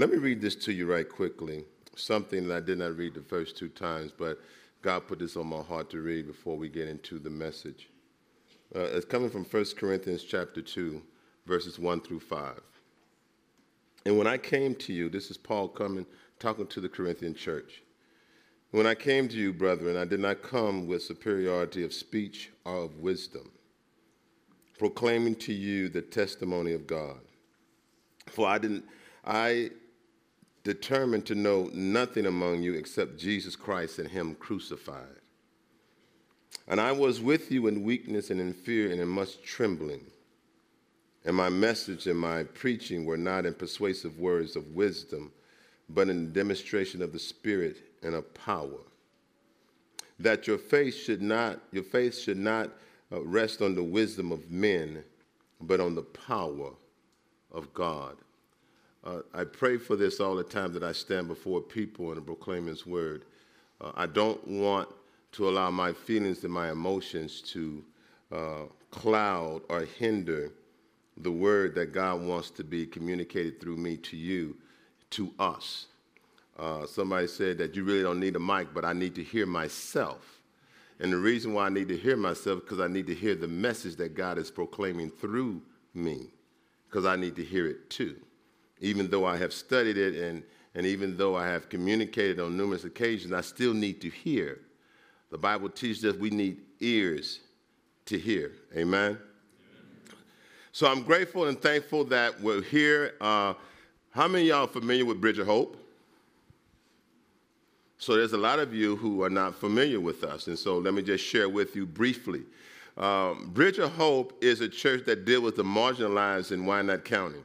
Let me read this to you right quickly. Something that I did not read the first two times, but God put this on my heart to read before we get into the message. Uh, it's coming from 1 Corinthians chapter 2, verses 1 through 5. And when I came to you, this is Paul coming, talking to the Corinthian church. When I came to you, brethren, I did not come with superiority of speech or of wisdom, proclaiming to you the testimony of God. For I didn't I determined to know nothing among you except Jesus Christ and him crucified. And I was with you in weakness and in fear and in much trembling. And my message and my preaching were not in persuasive words of wisdom, but in demonstration of the Spirit and of power. That your faith should not, your faith should not uh, rest on the wisdom of men, but on the power of God. Uh, I pray for this all the time that I stand before people and proclaim His word. Uh, I don't want to allow my feelings and my emotions to uh, cloud or hinder the word that God wants to be communicated through me to you, to us. Uh, somebody said that you really don't need a mic, but I need to hear myself. And the reason why I need to hear myself is because I need to hear the message that God is proclaiming through me, because I need to hear it too. Even though I have studied it and, and even though I have communicated on numerous occasions, I still need to hear. The Bible teaches us we need ears to hear. Amen? So I'm grateful and thankful that we're here. Uh, how many y'all familiar with Bridge of Hope? So there's a lot of you who are not familiar with us, and so let me just share with you briefly. Um, Bridge of Hope is a church that deals with the marginalized in Wyandotte County.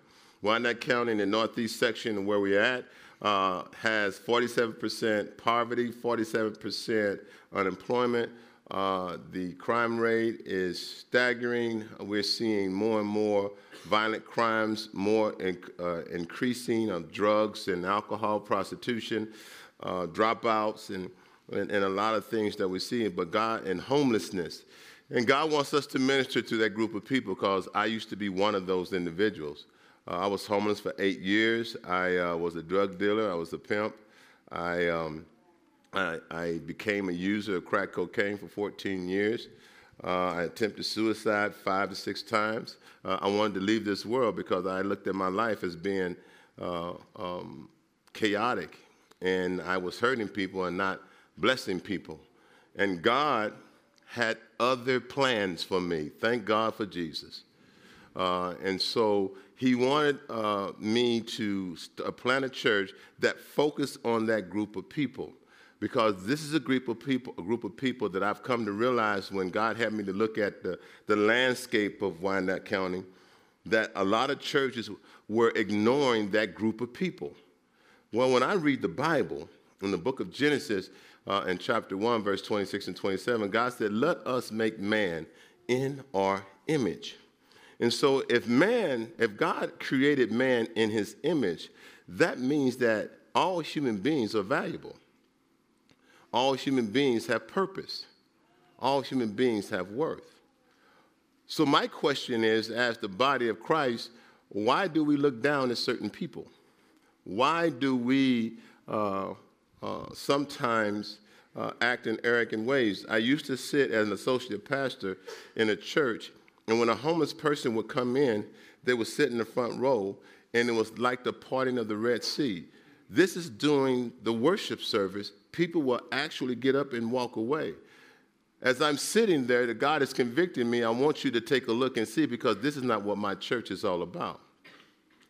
Wyandotte County in the northeast section where we're at uh, has 47% poverty, 47% unemployment, uh, the crime rate is staggering. We're seeing more and more violent crimes, more in, uh, increasing of drugs and alcohol, prostitution, uh, dropouts, and, and, and, a lot of things that we see. But God, and homelessness. And God wants us to minister to that group of people because I used to be one of those individuals. Uh, I was homeless for eight years. I uh, was a drug dealer, I was a pimp. I um, I, I, became a user of crack cocaine for 14 years. Uh, I attempted suicide five to six times. Uh, I wanted to leave this world because I looked at my life as being uh, um, chaotic, and I was hurting people and not blessing people. And God had other plans for me. Thank God for Jesus. Uh, and so he wanted uh, me to st- plant a church that focused on that group of people because this is a group of people, a group of people that I've come to realize when God had me to look at the, the landscape of Wyandotte County, that a lot of churches were ignoring that group of people. Well, when I read the Bible in the book of Genesis, uh, in chapter 1, verse 26 and 27, God said, Let us make man in our image. And so, if man, if God created man in his image, that means that all human beings are valuable. All human beings have purpose. All human beings have worth. So, my question is as the body of Christ, why do we look down at certain people? Why do we uh, uh, sometimes uh, act in arrogant ways? I used to sit as an associate pastor in a church, and when a homeless person would come in, they would sit in the front row, and it was like the parting of the Red Sea. This is during the worship service people will actually get up and walk away. As I'm sitting there, the God is convicting me. I want you to take a look and see because this is not what my church is all about.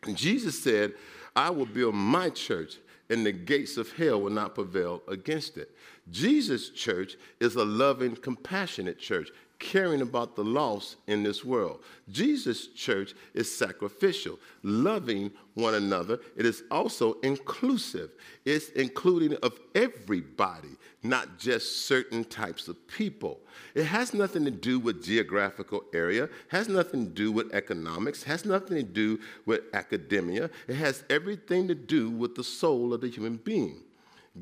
And Jesus said, I will build my church, and the gates of hell will not prevail against it. Jesus' church is a loving, compassionate church caring about the lost in this world. Jesus' church is sacrificial, loving one another. It is also inclusive. It's including of everybody, not just certain types of people. It has nothing to do with geographical area, has nothing to do with economics, has nothing to do with academia. It has everything to do with the soul of the human being.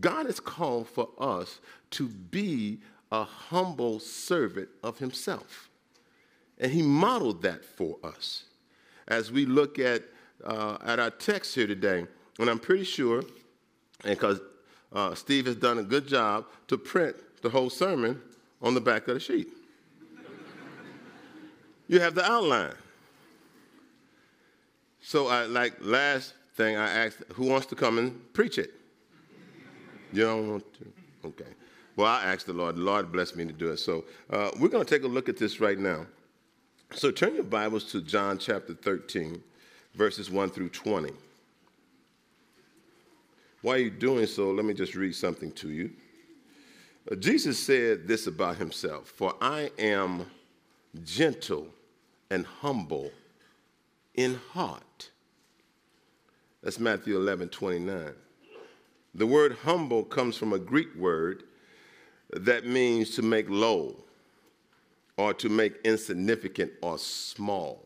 God has called for us to be a humble servant of himself. And he modeled that for us. As we look at, uh, at our text here today, And I'm pretty sure, and because uh, Steve has done a good job to print the whole sermon on the back of the sheet. you have the outline. So, I, like last thing, I asked, who wants to come and preach it? You don't want to? Okay. Well, I asked the Lord. The Lord blessed me to do it. So, uh, we're going to take a look at this right now. So, turn your Bibles to John chapter 13, verses 1 through 20. While you're doing so, let me just read something to you. Uh, Jesus said this about himself For I am gentle and humble in heart. That's Matthew 11 29. The word humble comes from a Greek word that means to make low or to make insignificant or small.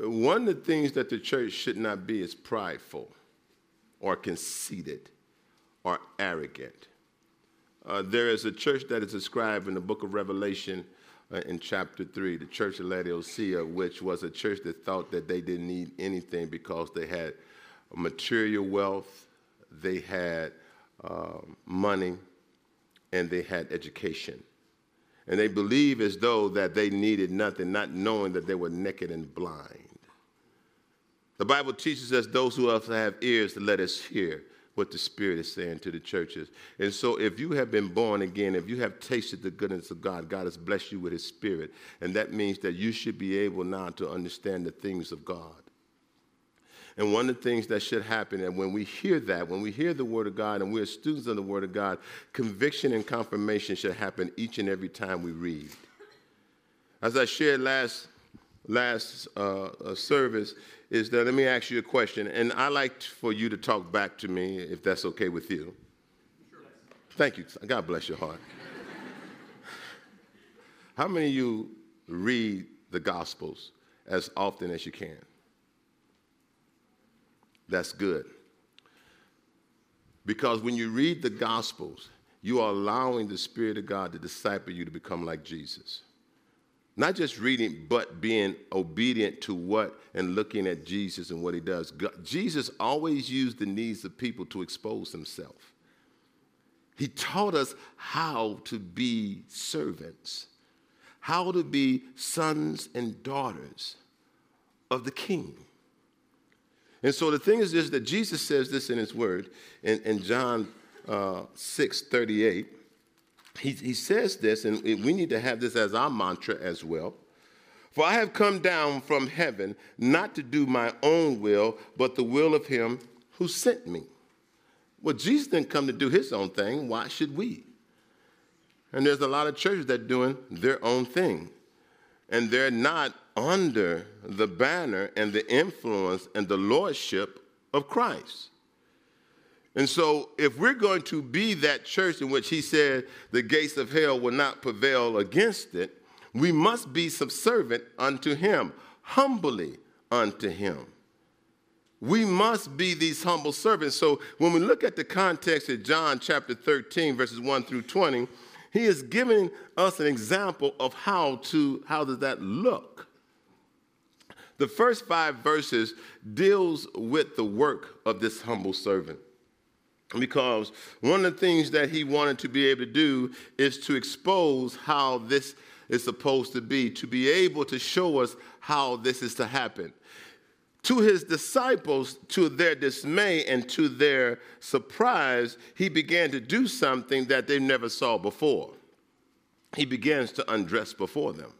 One of the things that the church should not be is prideful or conceited or arrogant. Uh, there is a church that is described in the book of Revelation uh, in chapter 3, the church of Laodicea, which was a church that thought that they didn't need anything because they had material wealth, they had uh, money, and they had education. And they believed as though that they needed nothing, not knowing that they were naked and blind. The Bible teaches us those who have ears to let us hear what the Spirit is saying to the churches. And so, if you have been born again, if you have tasted the goodness of God, God has blessed you with His Spirit. And that means that you should be able now to understand the things of God. And one of the things that should happen, and when we hear that, when we hear the Word of God and we're students of the Word of God, conviction and confirmation should happen each and every time we read. As I shared last last uh, uh, service is that let me ask you a question, and I like for you to talk back to me if that's okay with you. Sure. Thank you. God bless your heart. How many of you read the Gospels as often as you can? That's good. Because when you read the Gospels, you are allowing the Spirit of God to disciple you to become like Jesus. Not just reading, but being obedient to what and looking at Jesus and what he does. God, Jesus always used the needs of people to expose himself. He taught us how to be servants, how to be sons and daughters of the king. And so the thing is this that Jesus says this in his word in, in John uh, 6 38 he, he says this, and we need to have this as our mantra as well. For I have come down from heaven not to do my own will, but the will of him who sent me. Well, Jesus didn't come to do his own thing. Why should we? And there's a lot of churches that are doing their own thing. And they're not under the banner and the influence and the lordship of Christ. And so, if we're going to be that church in which he said the gates of hell will not prevail against it, we must be subservient unto him, humbly unto him. We must be these humble servants. So, when we look at the context of John chapter 13, verses 1 through 20, he is giving us an example of how to how does that look. The first five verses deals with the work of this humble servant because one of the things that he wanted to be able to do is to expose how this is supposed to be, to be able to show us how this is to happen. To his disciples, to their dismay and to their surprise, he began to do something that they never saw before. He begins to undress before them,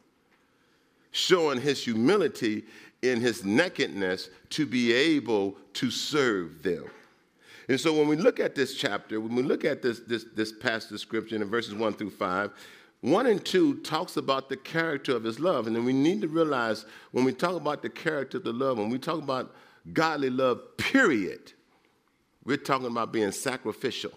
showing his humility in his nakedness to be able to serve them. And so when we look at this chapter, when we look at this, this, this passage of scripture in verses 1 through 5, 1 and 2 talks about the character of his love. And then we need to realize when we talk about the character of the love, when we talk about godly love, period, we're talking about being sacrificial.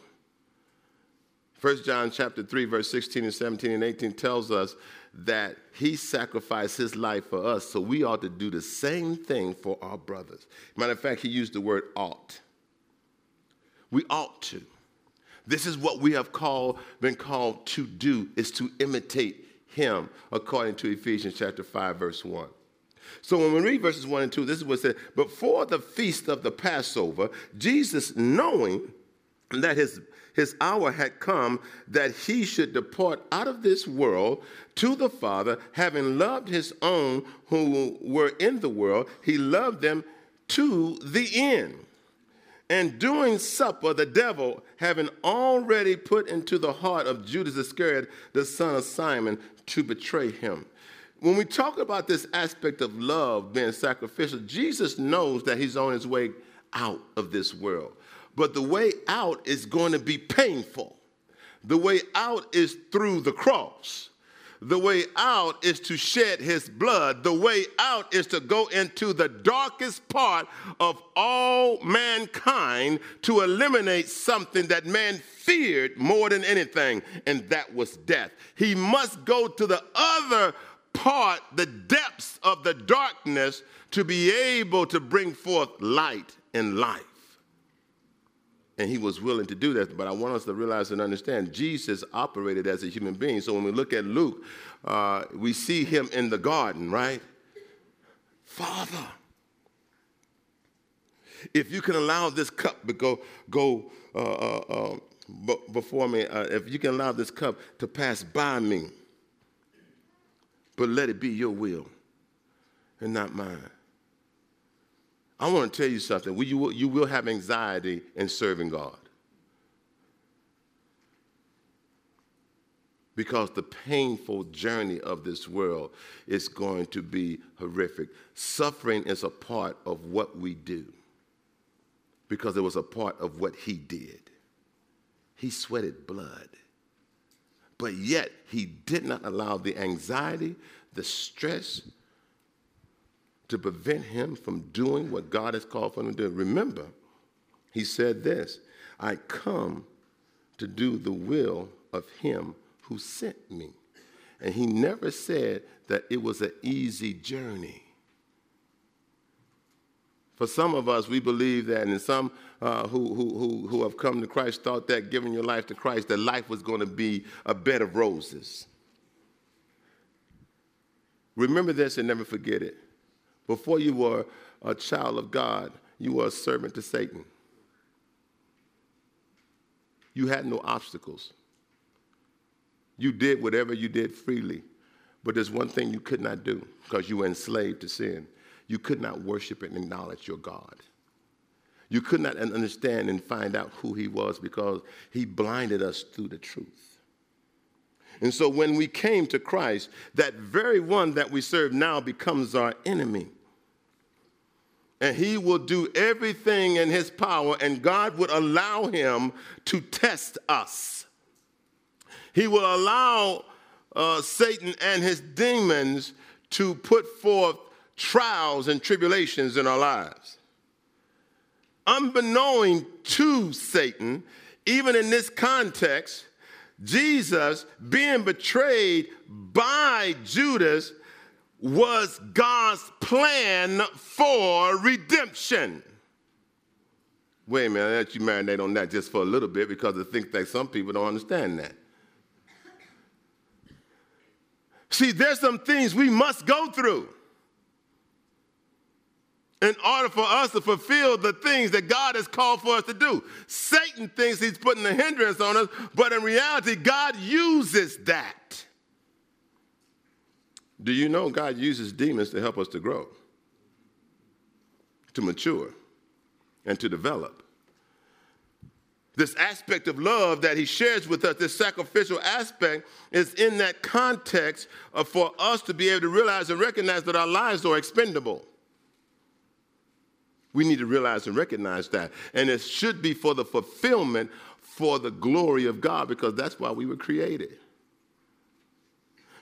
1 John chapter 3, verse 16 and 17 and 18 tells us that he sacrificed his life for us, so we ought to do the same thing for our brothers. Matter of fact, he used the word ought. We ought to. This is what we have called, been called to do, is to imitate him, according to Ephesians chapter 5, verse 1. So when we read verses 1 and 2, this is what it said Before the feast of the Passover, Jesus, knowing that his, his hour had come that he should depart out of this world to the Father, having loved his own who were in the world, he loved them to the end. And during supper, the devil, having already put into the heart of Judas Iscariot, the son of Simon, to betray him. When we talk about this aspect of love being sacrificial, Jesus knows that he's on his way out of this world. But the way out is going to be painful. The way out is through the cross. The way out is to shed his blood. The way out is to go into the darkest part of all mankind to eliminate something that man feared more than anything, and that was death. He must go to the other part, the depths of the darkness, to be able to bring forth light and life and he was willing to do that. But I want us to realize and understand Jesus operated as a human being. So when we look at Luke, uh, we see him in the garden, right? Father, if you can allow this cup to go, go uh, uh, uh before me, uh, if you can allow this cup to pass by me, but let it be your will and not mine. I want to tell you something. You will, you will have anxiety in serving God. Because the painful journey of this world is going to be horrific. Suffering is a part of what we do because it was a part of what he did. He sweated blood. But yet, he did not allow the anxiety, the stress, to prevent him from doing what God has called for him to do. Remember, he said this I come to do the will of him who sent me. And he never said that it was an easy journey. For some of us, we believe that, and some uh, who, who, who, who have come to Christ thought that giving your life to Christ, that life was going to be a bed of roses. Remember this and never forget it. Before you were a child of God, you were a servant to Satan. You had no obstacles. You did whatever you did freely. But there's one thing you could not do because you were enslaved to sin. You could not worship and acknowledge your God. You could not understand and find out who He was because He blinded us through the truth. And so when we came to Christ, that very one that we serve now becomes our enemy and he will do everything in his power, and God would allow him to test us. He will allow uh, Satan and his demons to put forth trials and tribulations in our lives. Unbeknown to Satan, even in this context, Jesus being betrayed by Judas was God's plan for redemption. Wait a minute, I let you marinate on that just for a little bit because I think that some people don't understand that. See, there's some things we must go through in order for us to fulfill the things that God has called for us to do. Satan thinks he's putting a hindrance on us, but in reality, God uses that. Do you know God uses demons to help us to grow, to mature, and to develop? This aspect of love that he shares with us, this sacrificial aspect, is in that context for us to be able to realize and recognize that our lives are expendable. We need to realize and recognize that. And it should be for the fulfillment for the glory of God because that's why we were created.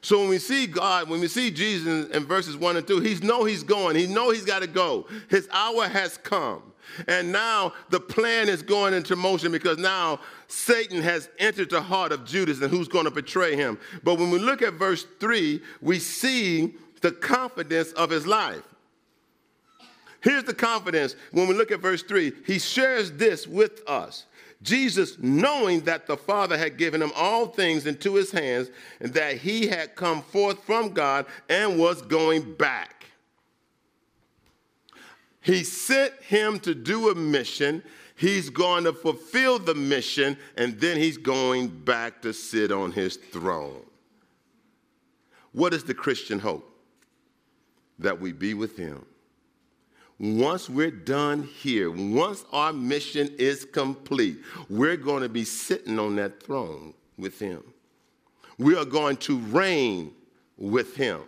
So when we see God, when we see Jesus in, verses 1 and 2, he know he's going. He know he's got to go. His hour has come. And now the plan is going into motion because now Satan has entered the heart of Judas and who's going to betray him. But when we look at verse 3, we see the confidence of his life. Here's the confidence when we look at verse 3. He shares this with us. Jesus, knowing that the Father had given him all things into his hands, and that he had come forth from God and was going back. He sent him to do a mission. He's going to fulfill the mission, and then he's going back to sit on his throne. What is the Christian hope? That we be with him. Once we're done here, once our mission is complete, we're going to be sitting on that throne with him. We are going to reign with him.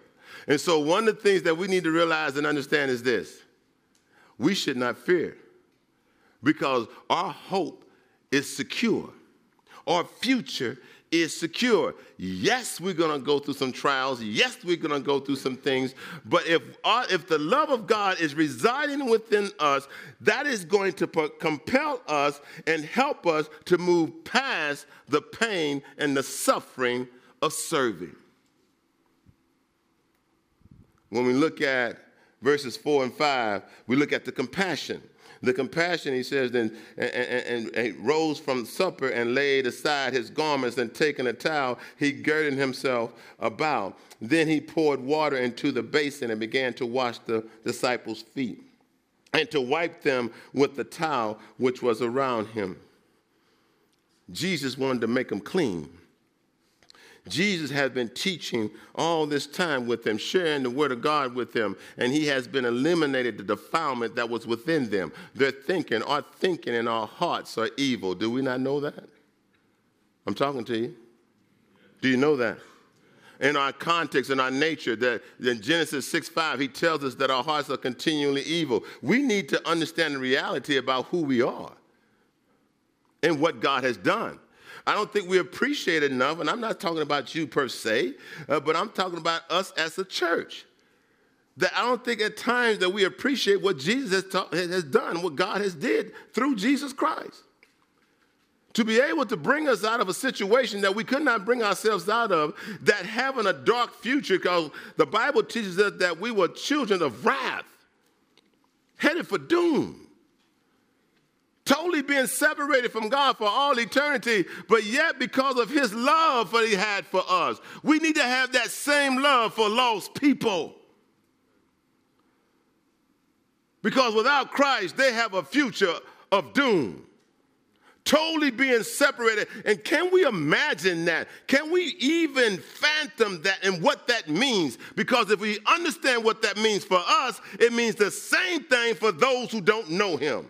And so, one of the things that we need to realize and understand is this we should not fear because our hope is secure. Our future is secure. Yes, we're going to go through some trials. Yes, we're going to go through some things. But if, our, if the love of God is residing within us, that is going to compel us and help us to move past the pain and the suffering of serving. When we look at verses 4 and 5, we look at the compassion. The compassion, he says, then and, and, and, rose from supper and laid aside his garments and taking a towel, he girded himself about. Then he poured water into the basin and began to wash the disciples' feet and to wipe them with the towel which was around him. Jesus wanted to make them clean. Jesus has been teaching all this time with them, sharing the word of God with them, and he has been eliminated the defilement that was within them. Their thinking, our thinking and our hearts are evil. Do we not know that? I'm talking to you. Do you know that? In our context, in our nature, that in Genesis 6 5, he tells us that our hearts are continually evil. We need to understand the reality about who we are and what God has done. I don't think we appreciate enough, and I'm not talking about you per se, uh, but I'm talking about us as a church. That I don't think at times that we appreciate what Jesus has, ta- has done, what God has did through Jesus Christ. To be able to bring us out of a situation that we could not bring ourselves out of, that having a dark future, because the Bible teaches us that we were children of wrath, headed for doom totally being separated from God for all eternity, but yet because of his love that he had for us, we need to have that same love for lost people. Because without Christ, they have a future of doom. Totally being separated. And can we imagine that? Can we even fathom that and what that means? Because if we understand what that means for us, it means the same thing for those who don't know him.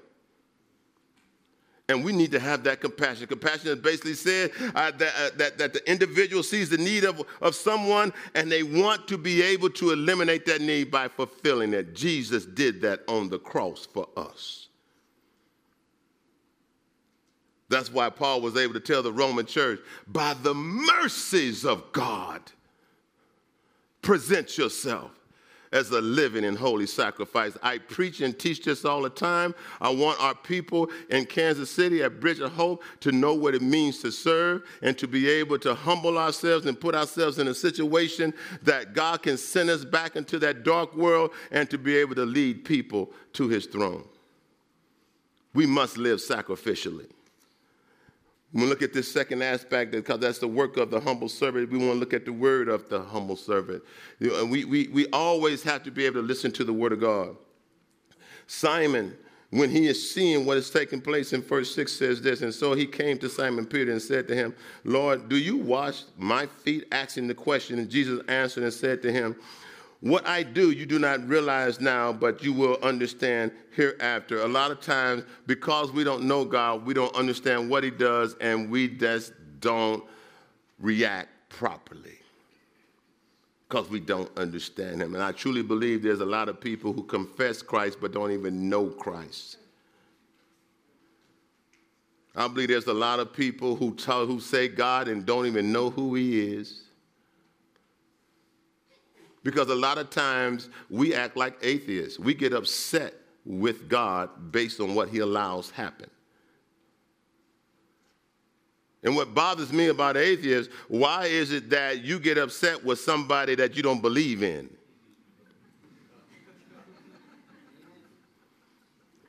And we need to have that compassion. Compassion is basically said uh, that, uh, that, that the individual sees the need of, of someone and they want to be able to eliminate that need by fulfilling it. Jesus did that on the cross for us. That's why Paul was able to tell the Roman church, by the mercies of God, present yourself as a living and holy sacrifice. I preach and teach this all the time. I want our people in Kansas City at Bridge of Hope to know what it means to serve and to be able to humble ourselves and put ourselves in a situation that God can send us back into that dark world and to be able to lead people to his throne. We must live sacrificially. We look at this second aspect, because that's the work of the humble servant, we want to look at the word of the humble servant. We, we, we always have to be able to listen to the word of God. Simon, when he is seeing what is taking place in verse 6 says this, and so he came to Simon Peter and said to him, Lord, do you wash my feet? Asking the question. And Jesus answered and said to him, what I do, you do not realize now, but you will understand hereafter. A lot of times, because we don't know God, we don't understand what He does, and we just don't react properly because we don't understand Him. And I truly believe there's a lot of people who confess Christ but don't even know Christ. I believe there's a lot of people who, tell, who say God and don't even know who He is. Because a lot of times we act like atheists. We get upset with God based on what he allows happen. And what bothers me about atheists, why is it that you get upset with somebody that you don't believe in?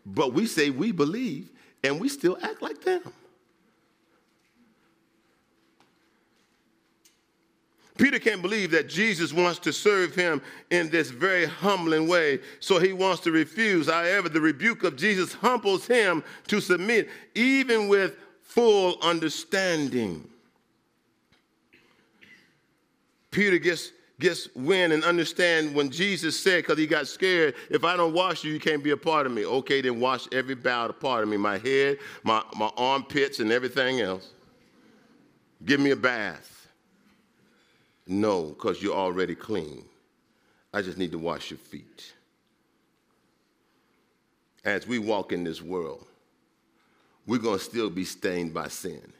But we say we believe and we still act like them. Peter can't believe that Jesus wants to serve him in this very humbling way, so he wants to refuse. However, the rebuke of Jesus humbles him to submit, even with full understanding. Peter gets, gets wind and understand when Jesus said, because he got scared, if I don't wash you, you can't be a part of me. Okay, then wash every part of me, my head, my, my armpits, and everything else. Give me a bath. No, because you're already clean. I just need to wash your feet. As we walk in this world, we're going to still be stained by sin.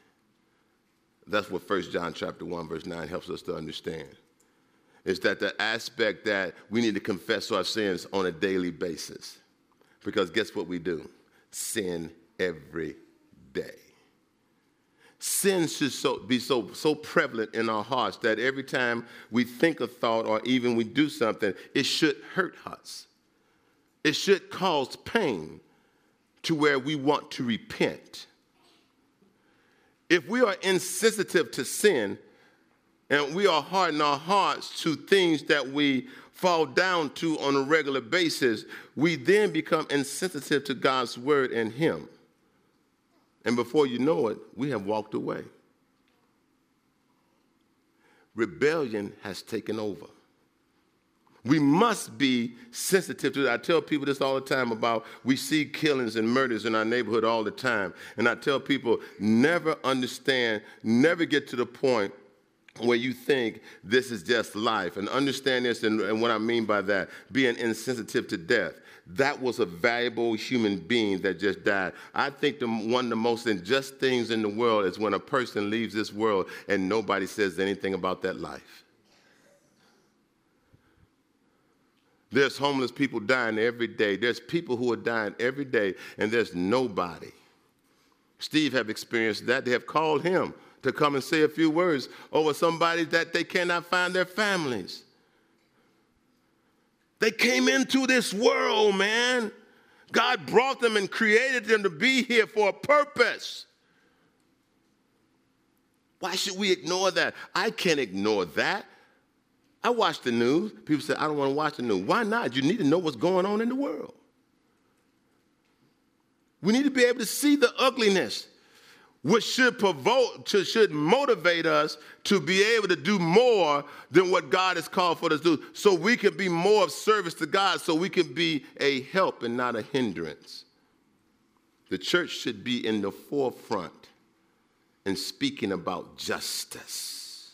That's what 1 John chapter 1 verse 9 helps us to understand. Is that the aspect that we need to confess our sins on a daily basis. Because guess what we do? Sin every day sin should so, be so, so prevalent in our hearts that every time we think a thought or even we do something, it should hurt us. It should cause pain to where we want to repent. If we are insensitive to sin and we are hardening our hearts to things that we fall down to on a regular basis, we then become insensitive to God's word and Him. And before you know it, we have walked away. Rebellion has taken over. We must be sensitive to that. I tell people this all the time about we see killings and murders in our neighborhood all the time. And I tell people never understand, never get to the point where you think this is just life. And understand this and, and what I mean by that being insensitive to death that was a valuable human being that just died. I think the, one of the most unjust things in the world is when a person leaves this world and nobody says anything about that life. There's homeless people dying every day. There's people who are dying every day, and there's nobody. Steve have experienced that. They have called him to come and say a few words over somebody that they cannot find their families. They came into this world, man. God brought them and created them to be here for a purpose. Why should we ignore that? I can't ignore that. I watch the news. People say, I don't want to watch the news. Why not? You need to know what's going on in the world. We need to be able to see the ugliness which should provoke, should motivate us to be able to do more than what God has called for us to do, so we can be more of service to God, so we can be a help and not a hindrance. The church should be in the forefront in speaking about justice.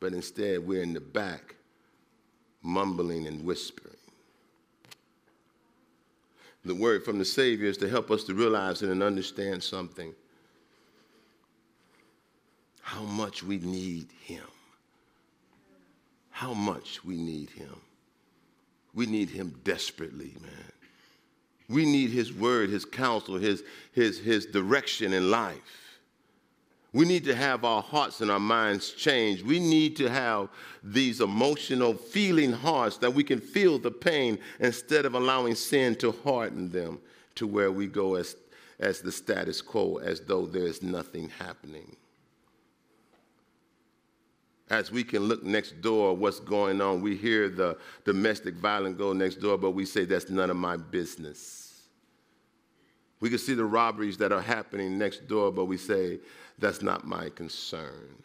But instead, we're in the back, mumbling and whispering. The word from the Savior is to help us to realize it and understand something how much we need Him. How much we need Him. We need Him desperately, man. We need His word, His counsel, His, his, his direction in life. We need to have our hearts and our minds changed. We need to have these emotional, feeling hearts that we can feel the pain instead of allowing sin to harden them to where we go as, as the status quo, as though there's nothing happening. As we can look next door, what's going on, we hear the domestic violence go next door, but we say that's none of my business. We can see the robberies that are happening next door, but we say, that's not my concern.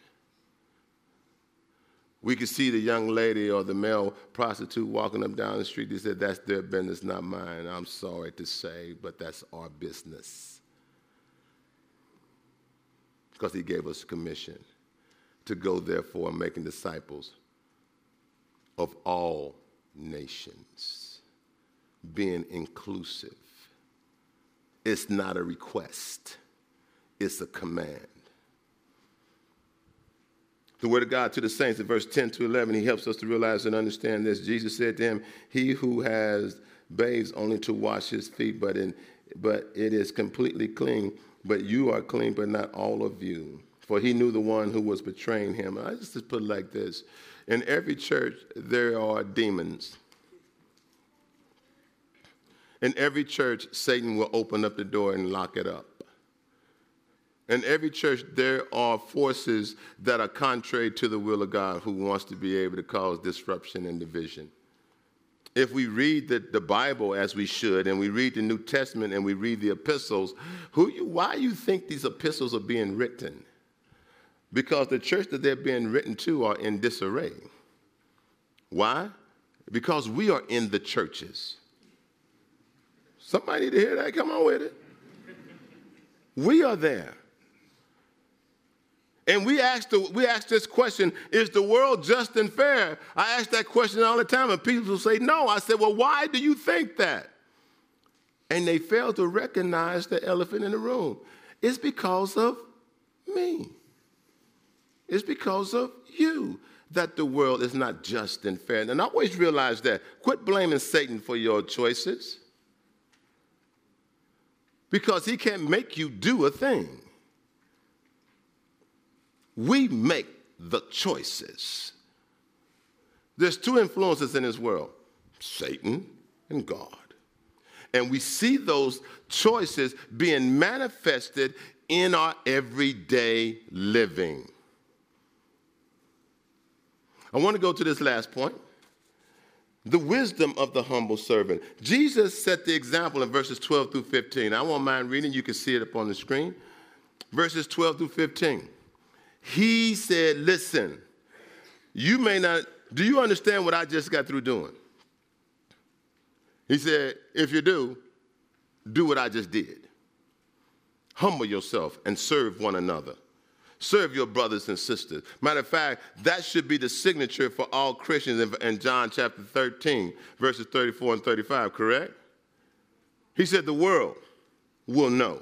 We could see the young lady or the male prostitute walking up down the street. They said, That's their business, not mine. I'm sorry to say, but that's our business. Because he gave us a commission to go, therefore, making disciples of all nations, being inclusive. It's not a request, it's a command. The word of God to the saints in verse 10 to 11, he helps us to realize and understand this. Jesus said to him, He who has bathes only to wash his feet, but, in, but it is completely clean. But you are clean, but not all of you. For he knew the one who was betraying him. I just put it like this In every church, there are demons. In every church, Satan will open up the door and lock it up. In every church, there are forces that are contrary to the will of God who wants to be able to cause disruption and division. If we read the, the Bible as we should, and we read the New Testament and we read the epistles, who you, why you think these epistles are being written? Because the church that they're being written to are in disarray. Why? Because we are in the churches. Somebody need to hear that? Come on with it. We are there. And we ask, the, we ask this question Is the world just and fair? I ask that question all the time, and people say no. I said, Well, why do you think that? And they fail to recognize the elephant in the room. It's because of me, it's because of you that the world is not just and fair. And I always realize that. Quit blaming Satan for your choices because he can't make you do a thing. We make the choices. There's two influences in this world Satan and God. And we see those choices being manifested in our everyday living. I want to go to this last point the wisdom of the humble servant. Jesus set the example in verses 12 through 15. I won't mind reading, you can see it up on the screen. Verses 12 through 15. He said, Listen, you may not, do you understand what I just got through doing? He said, If you do, do what I just did. Humble yourself and serve one another. Serve your brothers and sisters. Matter of fact, that should be the signature for all Christians in, John chapter 13, verses 34 and 35, correct? He said, The world will know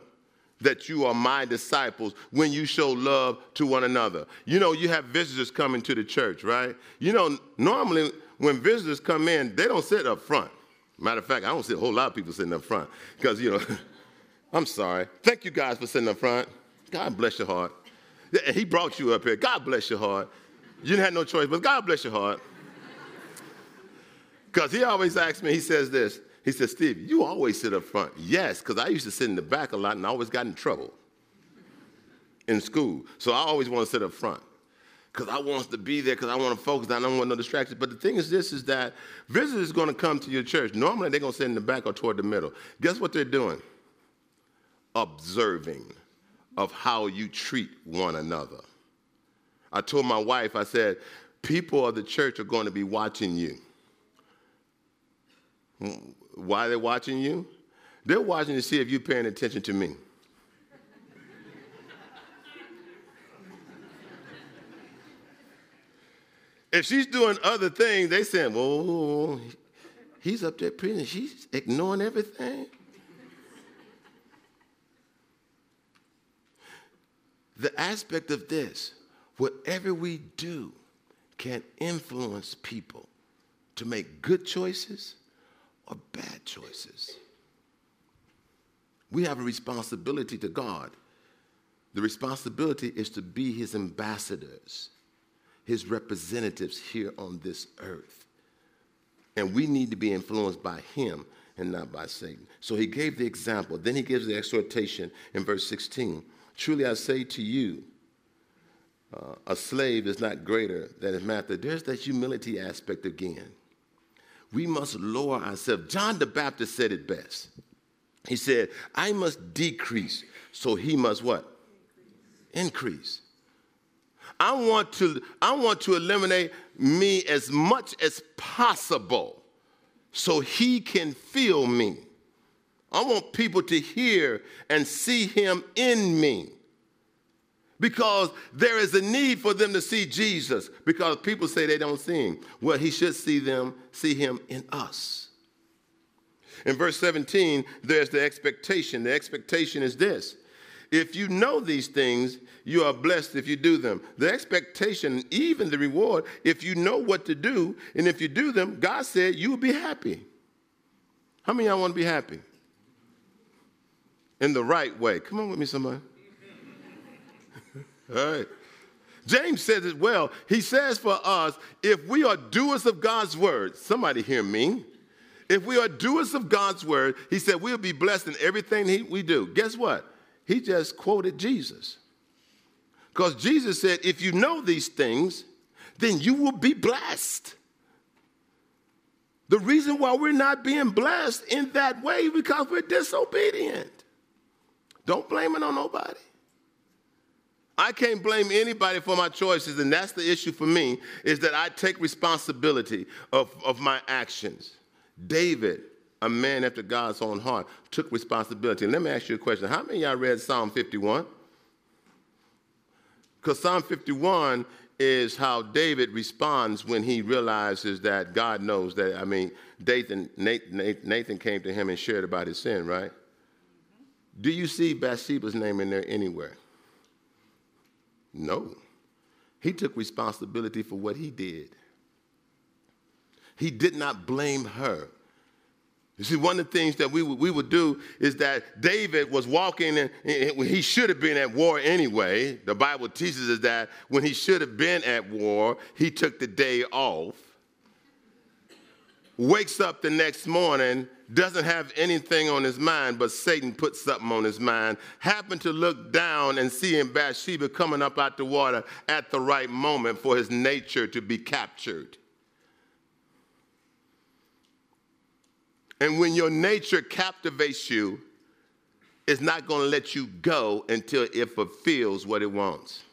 that you are my disciples when you show love to one another. You know, you have visitors coming to the church, right? You know, normally when visitors come in, they don't sit up front. Matter of fact, I don't see a whole lot of people sitting up front because, you know, I'm sorry. Thank you guys for sitting up front. God bless your heart. He brought you up here. God bless your heart. You didn't have no choice, but God bless your heart. Because he always asks me, he says this. He said, Steve, you always sit up front. Yes, because I used to sit in the back a lot and I always got in trouble in school. So I always want to sit up front because I want to be there because I want to focus. I don't want no distractions. But the thing is this, is that visitors are going to come to your church. Normally they're going to sit in the back or toward the middle. Guess what they're doing? Observing of how you treat one another. I told my wife, I said, people of the church are going to be watching you. Why are they watching you? They're watching to see if you're paying attention to me. if she's doing other things, they saying, "Well, he's up there preaching. She's ignoring everything." the aspect of this, whatever we do can influence people to make good choices or bad choices. We have a responsibility to God. The responsibility is to be his ambassadors, his representatives here on this earth. And we need to be influenced by him and not by Satan. So he gave the example. Then he gives the exhortation in verse 16. Truly I say to you, uh, a slave is not greater than his master. There's that humility aspect again. We must lower ourselves. John the Baptist said it best. He said, I must decrease, so he must what? Increase. I want to, I want to eliminate me as much as possible so he can feel me. I want people to hear and see him in me. Because there is a need for them to see Jesus. Because people say they don't see him. Well, he should see them, see him in us. In verse 17, there's the expectation. The expectation is this if you know these things, you are blessed if you do them. The expectation, even the reward, if you know what to do, and if you do them, God said you will be happy. How many y'all want to be happy? in the right way. Come on with me, somebody. All right. James says it well. He says for us, if we are doers of God's word, somebody hear me. If we are doers of God's word, he said we'll be blessed in everything we do. Guess what? he just quoted Jesus. Because Jesus said, if you know these things, then you will be blessed. The reason why we're not being blessed in that way because we're disobedient. Don't blame it on nobody. I can't blame anybody for my choices, and that's the issue for me, is that I take responsibility of, of my actions. David, a man after God's own heart, took responsibility. And let me ask you a question. How many y'all read Psalm 51? Because Psalm 51 is how David responds when he realizes that God knows that. I mean, Nathan, Nathan came to him and shared about his sin, right? Do you see Bathsheba's name in there anywhere? No. He took responsibility for what he did. He did not blame her. You see, one of the things that we would, we would do is that David was walking, and he should have been at war anyway. The Bible teaches us that when he should have been at war, he took the day off. Wakes up the next morning, doesn't have anything on his mind, but Satan put something on his mind. Happened to look down and see in Bathsheba coming up out the water at the right moment for his nature to be captured. And when your nature captivates you, it's not going to let you go until it fulfills what it wants.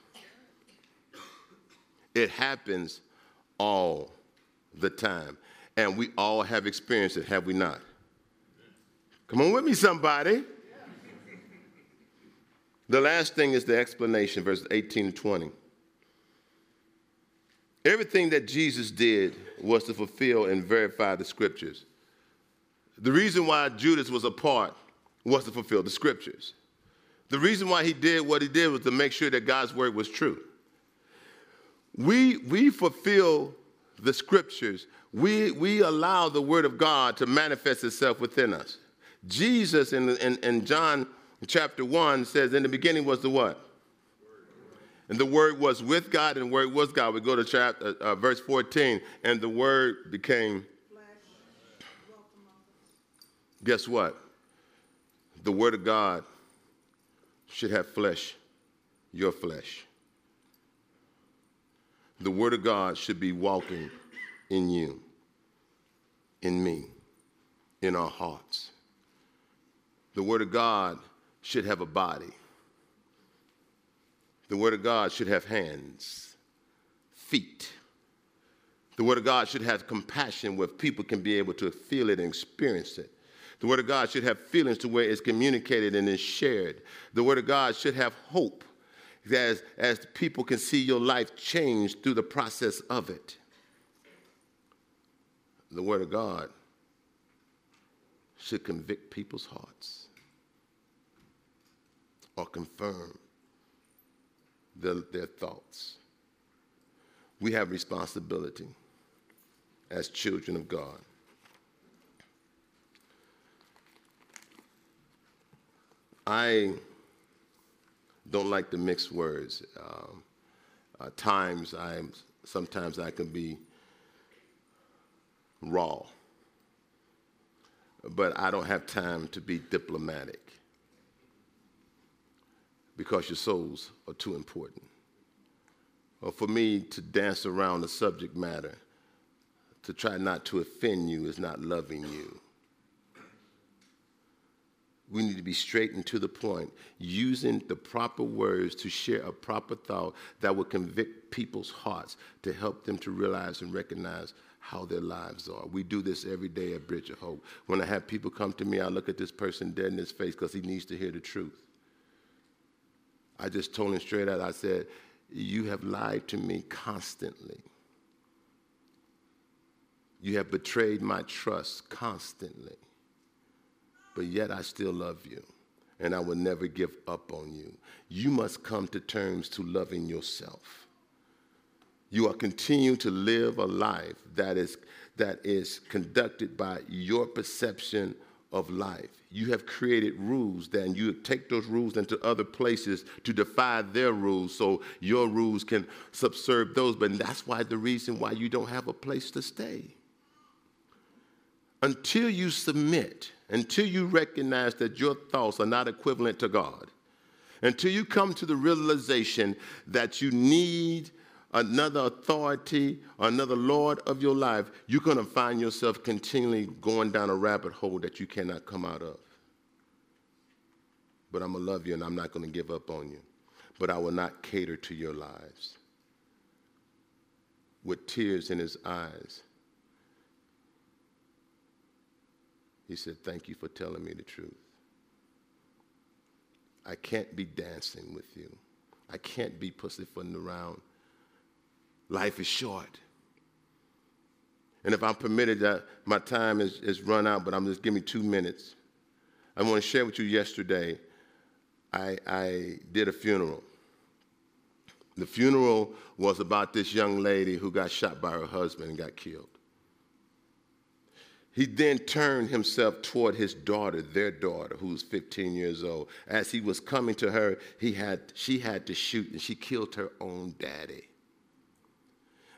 It happens all the time. And we all have experienced it, have we not? Come on with me, somebody. The last thing is the explanation, verses 18 and 20. Everything that Jesus did was to fulfill and verify the scriptures. The reason why Judas was a part was to fulfill the scriptures. The reason why he did what he did was to make sure that God's word was true. We, we fulfill the scriptures, we, we allow the word of God to manifest itself within us. Jesus in, in, in John chapter 1 says, In the beginning was the what? And the word was with God, and the word was God. We go to chapter, uh, verse 14, and the word became Guess what? The Word of God should have flesh, your flesh. The Word of God should be walking in you, in me, in our hearts. The Word of God should have a body. The Word of God should have hands, feet. The Word of God should have compassion where people can be able to feel it and experience it. The Word of God should have feelings to where it's communicated and is shared. The Word of God should have hope as, as people can see your life change through the process of it. The Word of God should convict people's hearts or confirm their, their thoughts. We have responsibility as children of God. I don't like to mix words. Um, uh, times I sometimes I can be raw, but I don't have time to be diplomatic because your souls are too important. Or for me to dance around the subject matter, to try not to offend you is not loving you we need to be straight and to the point, using the proper words to share a proper thought that will convict people's hearts to help them to realize and recognize how their lives are. We do this every day at Bridge of Hope. When I have people come to me, I look at this person dead in his face because he needs to hear the truth. I just told him straight out, I said, You have lied to me constantly. You have betrayed my trust constantly but yet I still love you and I will never give up on you. You must come to terms to loving yourself. You are continuing to live a life that is, that is conducted by your perception of life. You have created rules, then you take those rules into other places to defy their rules so your rules can subserve those. But that's why the reason why you don't have a place to stay. Until you submit until you recognize that your thoughts are not equivalent to God, Until you come to the realization that you need another authority, another Lord of your life, you're going to find yourself continually going down a rabbit hole that you cannot come out of. But I'm going to love you and I'm not going to give up on you. But I will not cater to your lives. With tears in his eyes, he said, Thank you for telling me the truth. I can't be dancing with you. I can't be pussyfooting around. Life is short. And if I'm permitted, that my time is, is run out, but I'm just giving me two minutes. I want to share with you yesterday. I, I did a funeral. The funeral was about this young lady who got shot by her husband and got killed. He then turned himself toward his daughter, their daughter, who was 15 years old. As he was coming to her, he had, she had to shoot, and she killed her own daddy.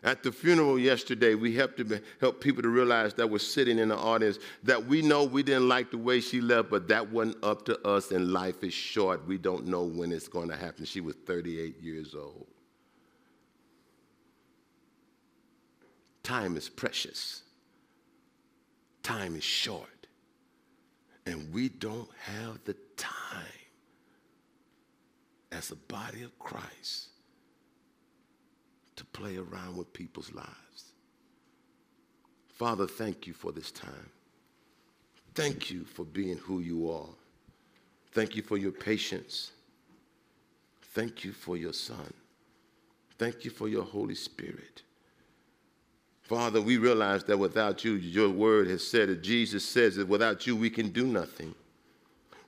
At the funeral yesterday, we helped, to help people to realize that we're sitting in the audience that we know we didn't like the way she left, but that wasn't up to us, and life is short. We don't know when it's going to happen. She was 38 years old. Time is precious time is short. And we don't have the time as a body of Christ to play around with people's lives. Father, thank you for this time. Thank you for being who you are. Thank you for your patience. Thank you for your Son. Thank you for your Holy Spirit. Father, we realize that without you, your word has said it. Jesus says that without you, we can do nothing.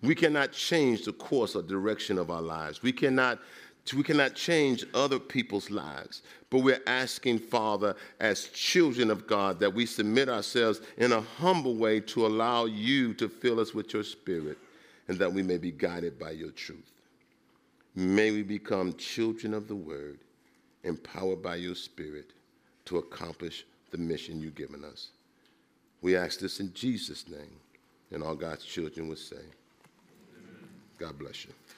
We cannot change the course or direction of our lives. We cannot, we cannot change other people's lives. But we're asking, Father, as children of God, that we submit ourselves in a humble way to allow you to fill us with your spirit and that we may be guided by your truth. May we become children of the word, empowered by your spirit to accomplish the mission you've given us. We ask this in Jesus' name, and all God's children would say, God bless you.